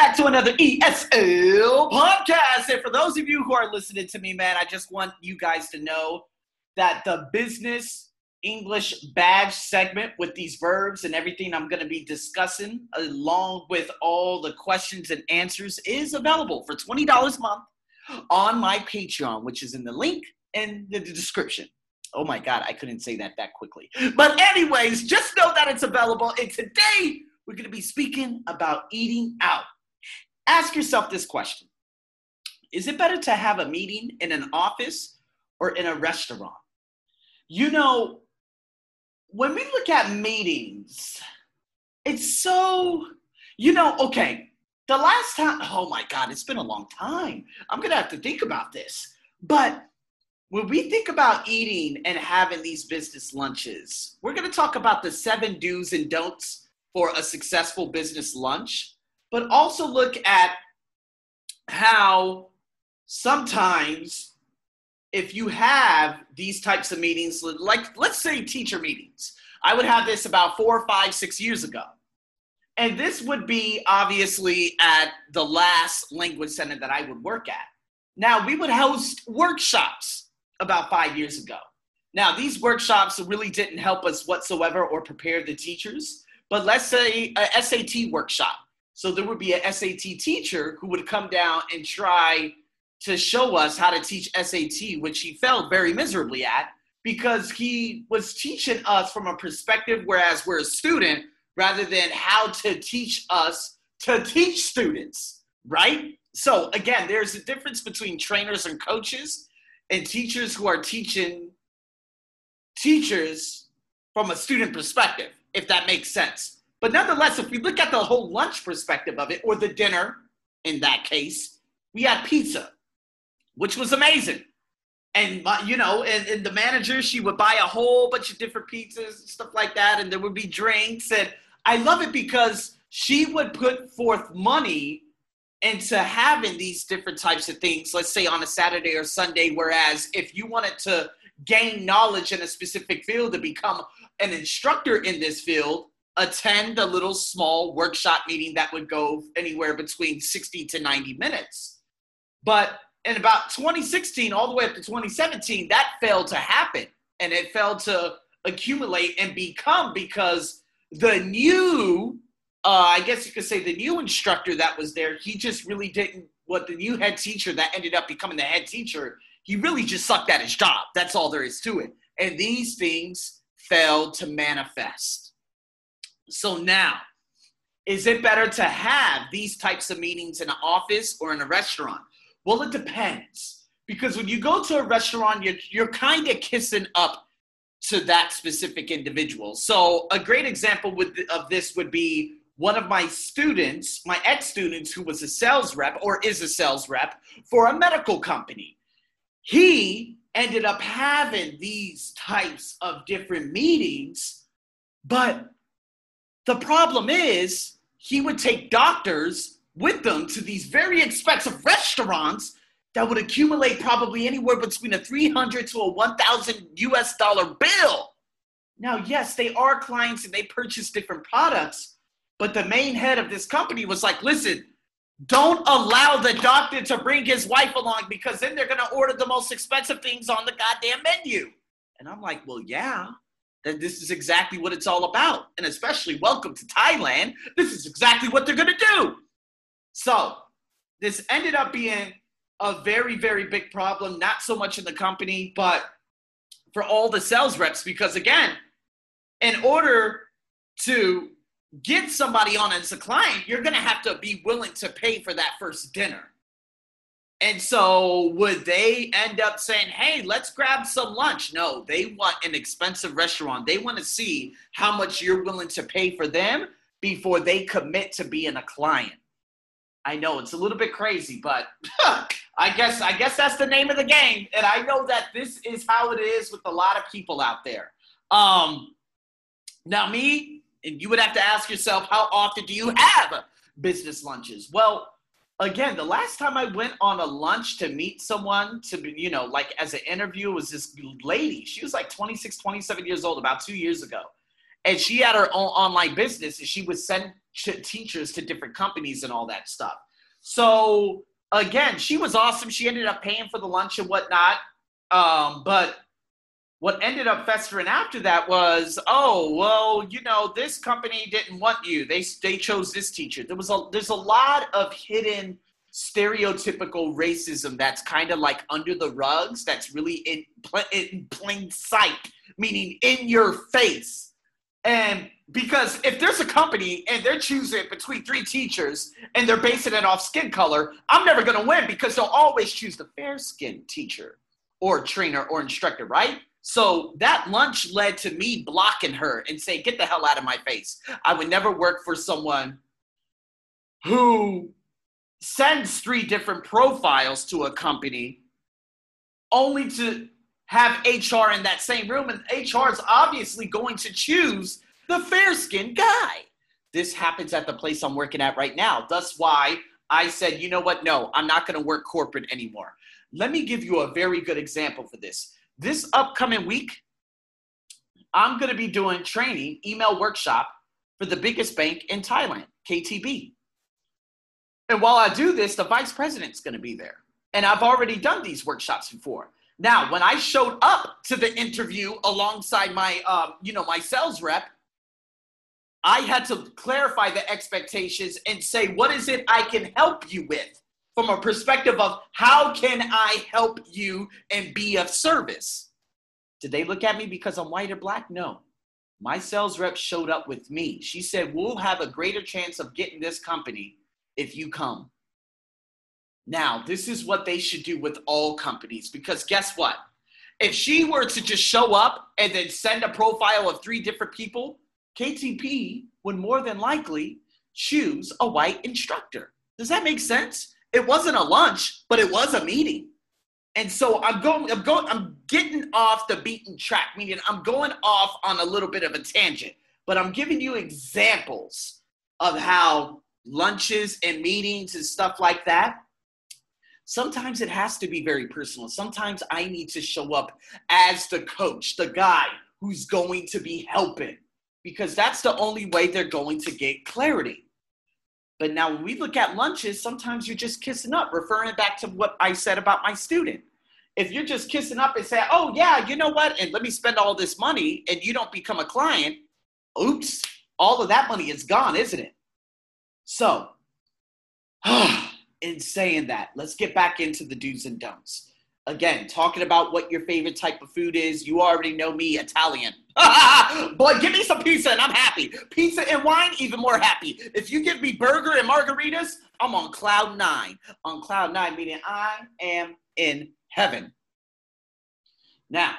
back to another ESL podcast. And for those of you who are listening to me, man, I just want you guys to know that the business English badge segment with these verbs and everything I'm going to be discussing, along with all the questions and answers, is available for $20 a month on my Patreon, which is in the link in the description. Oh my God, I couldn't say that that quickly. But, anyways, just know that it's available. And today, we're going to be speaking about eating out. Ask yourself this question Is it better to have a meeting in an office or in a restaurant? You know, when we look at meetings, it's so, you know, okay, the last time, oh my God, it's been a long time. I'm going to have to think about this. But when we think about eating and having these business lunches, we're going to talk about the seven do's and don'ts for a successful business lunch, but also look at how sometimes if you have these types of meetings, like let's say teacher meetings, I would have this about four, five, six years ago. And this would be obviously at the last language center that I would work at. Now, we would host workshops about five years ago. Now, these workshops really didn't help us whatsoever or prepare the teachers. But let's say a SAT workshop. So there would be a SAT teacher who would come down and try to show us how to teach SAT, which he failed very miserably at because he was teaching us from a perspective, whereas we're a student, rather than how to teach us to teach students, right? So again, there's a difference between trainers and coaches and teachers who are teaching teachers from a student perspective if that makes sense. But nonetheless, if we look at the whole lunch perspective of it, or the dinner in that case, we had pizza, which was amazing. And, you know, and, and the manager, she would buy a whole bunch of different pizzas and stuff like that. And there would be drinks. And I love it because she would put forth money into having these different types of things, let's say on a Saturday or Sunday. Whereas if you wanted to gain knowledge in a specific field to become an instructor in this field attend a little small workshop meeting that would go anywhere between 60 to 90 minutes. But in about 2016, all the way up to 2017, that failed to happen. And it failed to accumulate and become because the new, uh, I guess you could say, the new instructor that was there, he just really didn't, what the new head teacher that ended up becoming the head teacher, he really just sucked at his job. That's all there is to it. And these things failed to manifest. So now, is it better to have these types of meetings in an office or in a restaurant? Well, it depends. Because when you go to a restaurant, you're, you're kind of kissing up to that specific individual. So, a great example with, of this would be one of my students, my ex students, who was a sales rep or is a sales rep for a medical company. He ended up having these types of different meetings. But the problem is, he would take doctors with them to these very expensive restaurants that would accumulate probably anywhere between a 300 to a 1000 US dollar bill. Now, yes, they are clients and they purchase different products, but the main head of this company was like, listen, don't allow the doctor to bring his wife along because then they're going to order the most expensive things on the goddamn menu. And I'm like, well, yeah, this is exactly what it's all about. And especially welcome to Thailand. This is exactly what they're going to do. So this ended up being a very, very big problem, not so much in the company, but for all the sales reps, because again, in order to get somebody on as a client, you're going to have to be willing to pay for that first dinner. And so, would they end up saying, hey, let's grab some lunch? No, they want an expensive restaurant. They want to see how much you're willing to pay for them before they commit to being a client. I know it's a little bit crazy, but I guess I guess that's the name of the game. And I know that this is how it is with a lot of people out there. Um, now, me, and you would have to ask yourself, how often do you have business lunches? Well, again, the last time I went on a lunch to meet someone to be, you know, like as an interview was this lady. She was like 26, 27 years old about two years ago. And she had her own online business and she would send ch- teachers to different companies and all that stuff. So again, she was awesome. She ended up paying for the lunch and whatnot. Um, but what ended up festering after that was, oh, well, you know, this company didn't want you. They they chose this teacher. There was a there's a lot of hidden stereotypical racism that's kind of like under the rugs that's really in, in plain sight, meaning in your face. And because if there's a company and they're choosing between three teachers and they're basing it off skin color, I'm never going to win because they'll always choose the fair skinned teacher or trainer or instructor, right? So that lunch led to me blocking her and saying, Get the hell out of my face. I would never work for someone who sends three different profiles to a company only to have HR in that same room. And HR is obviously going to choose the fair skinned guy. This happens at the place I'm working at right now. That's why I said, you know what? No, I'm not going to work corporate anymore. Let me give you a very good example for this. This upcoming week, I'm going to be doing training, email workshop for the biggest bank in Thailand, KTB. And while I do this, the vice president's going to be there. And I've already done these workshops before. Now, when I showed up to the interview alongside my, um, you know, my sales rep, I had to clarify the expectations and say, what is it I can help you with from a perspective of how can I help you and be of service? Did they look at me because I'm white or black? No. My sales rep showed up with me. She said, We'll have a greater chance of getting this company if you come. Now, this is what they should do with all companies because guess what? If she were to just show up and then send a profile of three different people, KTB would more than likely choose a white instructor. Does that make sense? It wasn't a lunch, but it was a meeting. And so I'm going, I'm going, I'm getting off the beaten track, meaning I'm going off on a little bit of a tangent, but I'm giving you examples of how lunches and meetings and stuff like that. Sometimes it has to be very personal. Sometimes I need to show up as the coach, the guy who's going to be helping, because that's the only way they're going to get clarity. But now, when we look at lunches, sometimes you're just kissing up, referring back to what I said about my student. If you're just kissing up and say, oh, yeah, you know what, and let me spend all this money, and you don't become a client, oops, all of that money is gone, isn't it? So, in saying that, let's get back into the do's and don'ts. Again, talking about what your favorite type of food is. You already know me, Italian. Boy, give me some pizza and I'm happy. Pizza and wine, even more happy. If you give me burger and margaritas, I'm on cloud nine. On cloud nine, meaning I am in heaven. Now,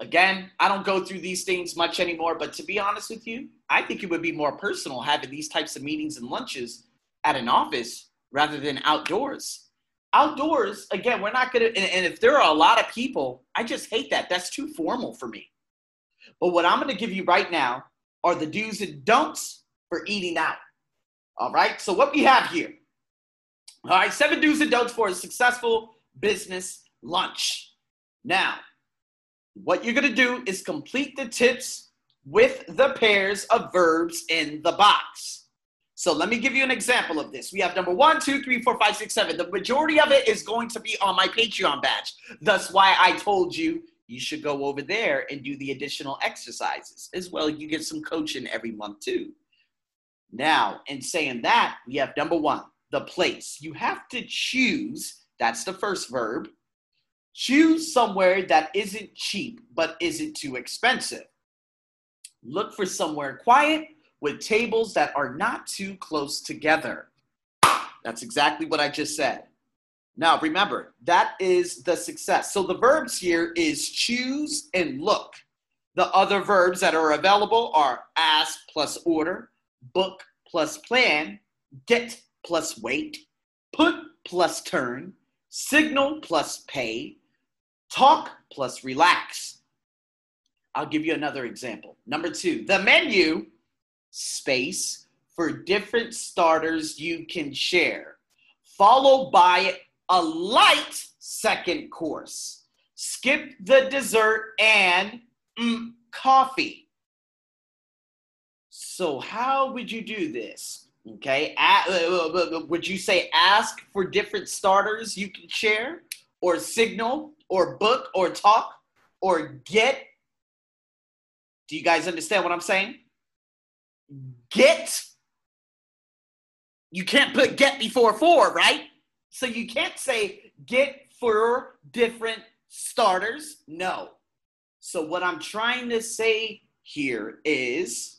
again, I don't go through these things much anymore, but to be honest with you, I think it would be more personal having these types of meetings and lunches at an office rather than outdoors. Outdoors, again, we're not gonna, and, and if there are a lot of people, I just hate that. That's too formal for me. But what I'm gonna give you right now are the do's and don'ts for eating out. All right, so what we have here. All right, seven do's and don'ts for a successful business lunch. Now, what you're gonna do is complete the tips with the pairs of verbs in the box. So let me give you an example of this. We have number one, two, three, four, five, six, seven. The majority of it is going to be on my Patreon badge. That's why I told you you should go over there and do the additional exercises as well. You get some coaching every month too. Now, in saying that, we have number one, the place. You have to choose, that's the first verb. Choose somewhere that isn't cheap but isn't too expensive. Look for somewhere quiet with tables that are not too close together. That's exactly what I just said. Now, remember, that is the success. So the verbs here is choose and look. The other verbs that are available are ask plus order, book plus plan, get plus wait, put plus turn, signal plus pay, talk plus relax. I'll give you another example. Number two, the menu space for different starters you can share, followed by a light second course. Skip the dessert and mm, coffee. So, how would you do this? Okay. Uh, would you say ask for different starters you can share, or signal, or book, or talk, or get? Do you guys understand what I'm saying? Get. You can't put get before for, right? So you can't say get four different starters. No. So what I'm trying to say here is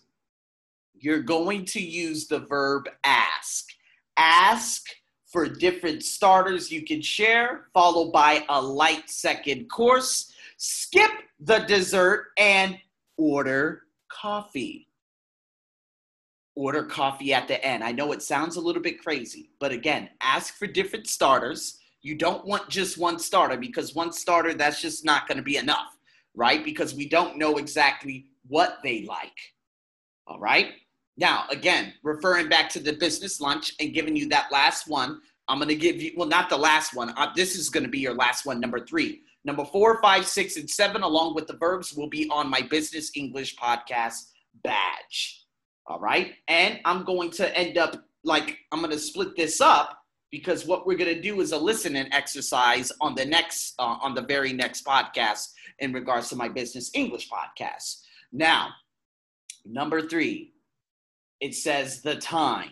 you're going to use the verb ask. Ask for different starters you can share, followed by a light second course. Skip the dessert and order coffee. Order coffee at the end. I know it sounds a little bit crazy, but again, ask for different starters. You don't want just one starter because one starter, that's just not going to be enough, right? Because we don't know exactly what they like. All right. Now, again, referring back to the business lunch and giving you that last one, I'm going to give you, well, not the last one. Uh, this is going to be your last one, number three. Number four, five, six, and seven, along with the verbs, will be on my business English podcast badge. All right. And I'm going to end up like, I'm going to split this up because what we're going to do is a listening exercise on the next, uh, on the very next podcast in regards to my business English podcast. Now, number three, it says the time.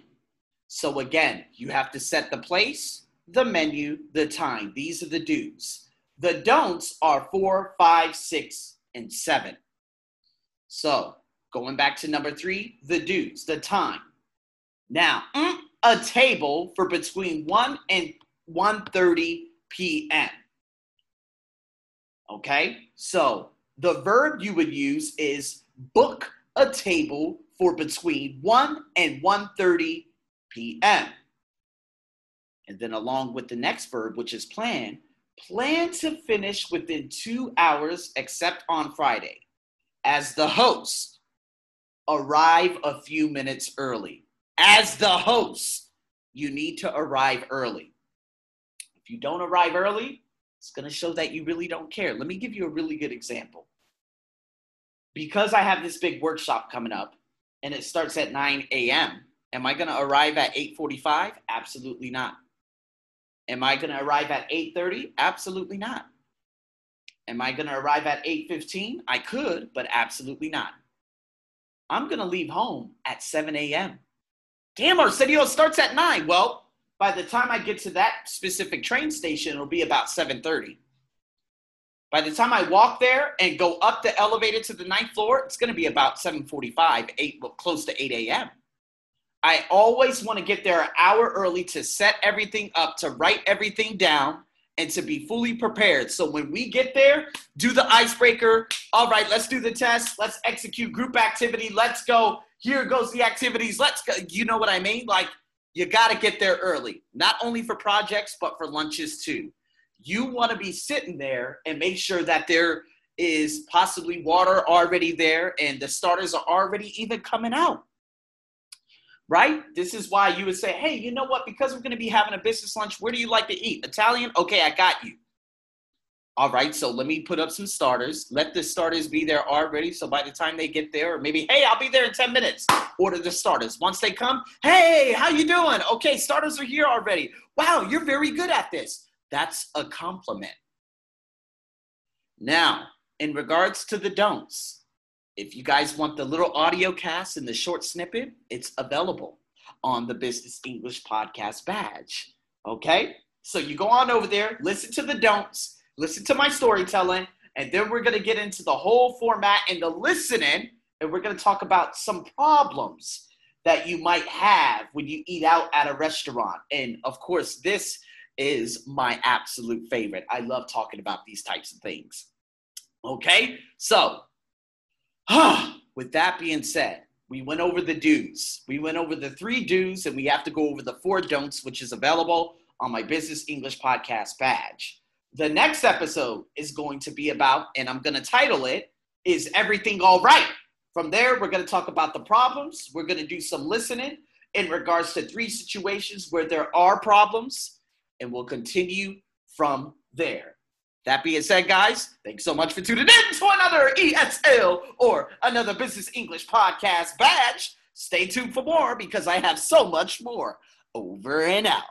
So again, you have to set the place, the menu, the time. These are the do's. The don'ts are four, five, six, and seven. So going back to number three, the do's, the time. Now, mm, a table for between 1 and 1.30 p.m. Okay, so the verb you would use is book a table for between 1 and 1.30 p.m. And then along with the next verb, which is plan, plan to finish within two hours except on Friday. As the host, arrive a few minutes early. As the host, you need to arrive early. If you don't arrive early, it's going to show that you really don't care. Let me give you a really good example. Because I have this big workshop coming up, and it starts at 9 a.m. Am I going to arrive at 8:45? Absolutely not. Am I going to arrive at 8:30? Absolutely not. Am I going to arrive at 8:15? I could, but absolutely not. I'm going to leave home at 7 a.m. Damn, Arsenio starts at 9. Well, by the time I get to that specific train station, it'll be about 7:30. By the time I walk there and go up the elevator to the ninth floor, it's going to be about 7:45, 8, well, close to 8 a.m. I always want to get there an hour early to set everything up, to write everything down, and to be fully prepared. So when we get there, do the icebreaker. All right, let's do the test. Let's execute group activity. Let's go. Here goes the activities. Let's go. You know what I mean? Like you got to get there early, not only for projects, but for lunches too you want to be sitting there and make sure that there is possibly water already there and the starters are already even coming out. Right? This is why you would say, hey, you know what? Because we're going to be having a business lunch, where do you like to eat? Italian? Okay, I got you. All right, so let me put up some starters. Let the starters be there already. So by the time they get there, or maybe, hey, I'll be there in 10 minutes. Order the starters. Once they come, hey, how you doing? Okay, starters are here already. Wow, you're very good at this. That's a compliment. Now, in regards to the don'ts, if you guys want the little audio cast and the short snippet, it's available on the Business English Podcast badge. Okay? So you go on over there, listen to the don'ts, listen to my storytelling, and then we're going to get into the whole format and the listening, and we're going to talk about some problems that you might have when you eat out at a restaurant. And of course, this is my absolute favorite. I love talking about these types of things. Okay, so with that being said, we went over the do's. We went over the three do's, and we have to go over the four don'ts, which is available on my Business English Podcast badge. The next episode is going to be about, and I'm going to title it, Is Everything All Right? From there, we're going to talk about the problems. We're going to do some listening in regards to three situations where there are problems and we'll continue from there. That being said, guys, thanks so much for tuning in to another ESL or another Business English podcast badge. Stay tuned for more because I have so much more. Over and out.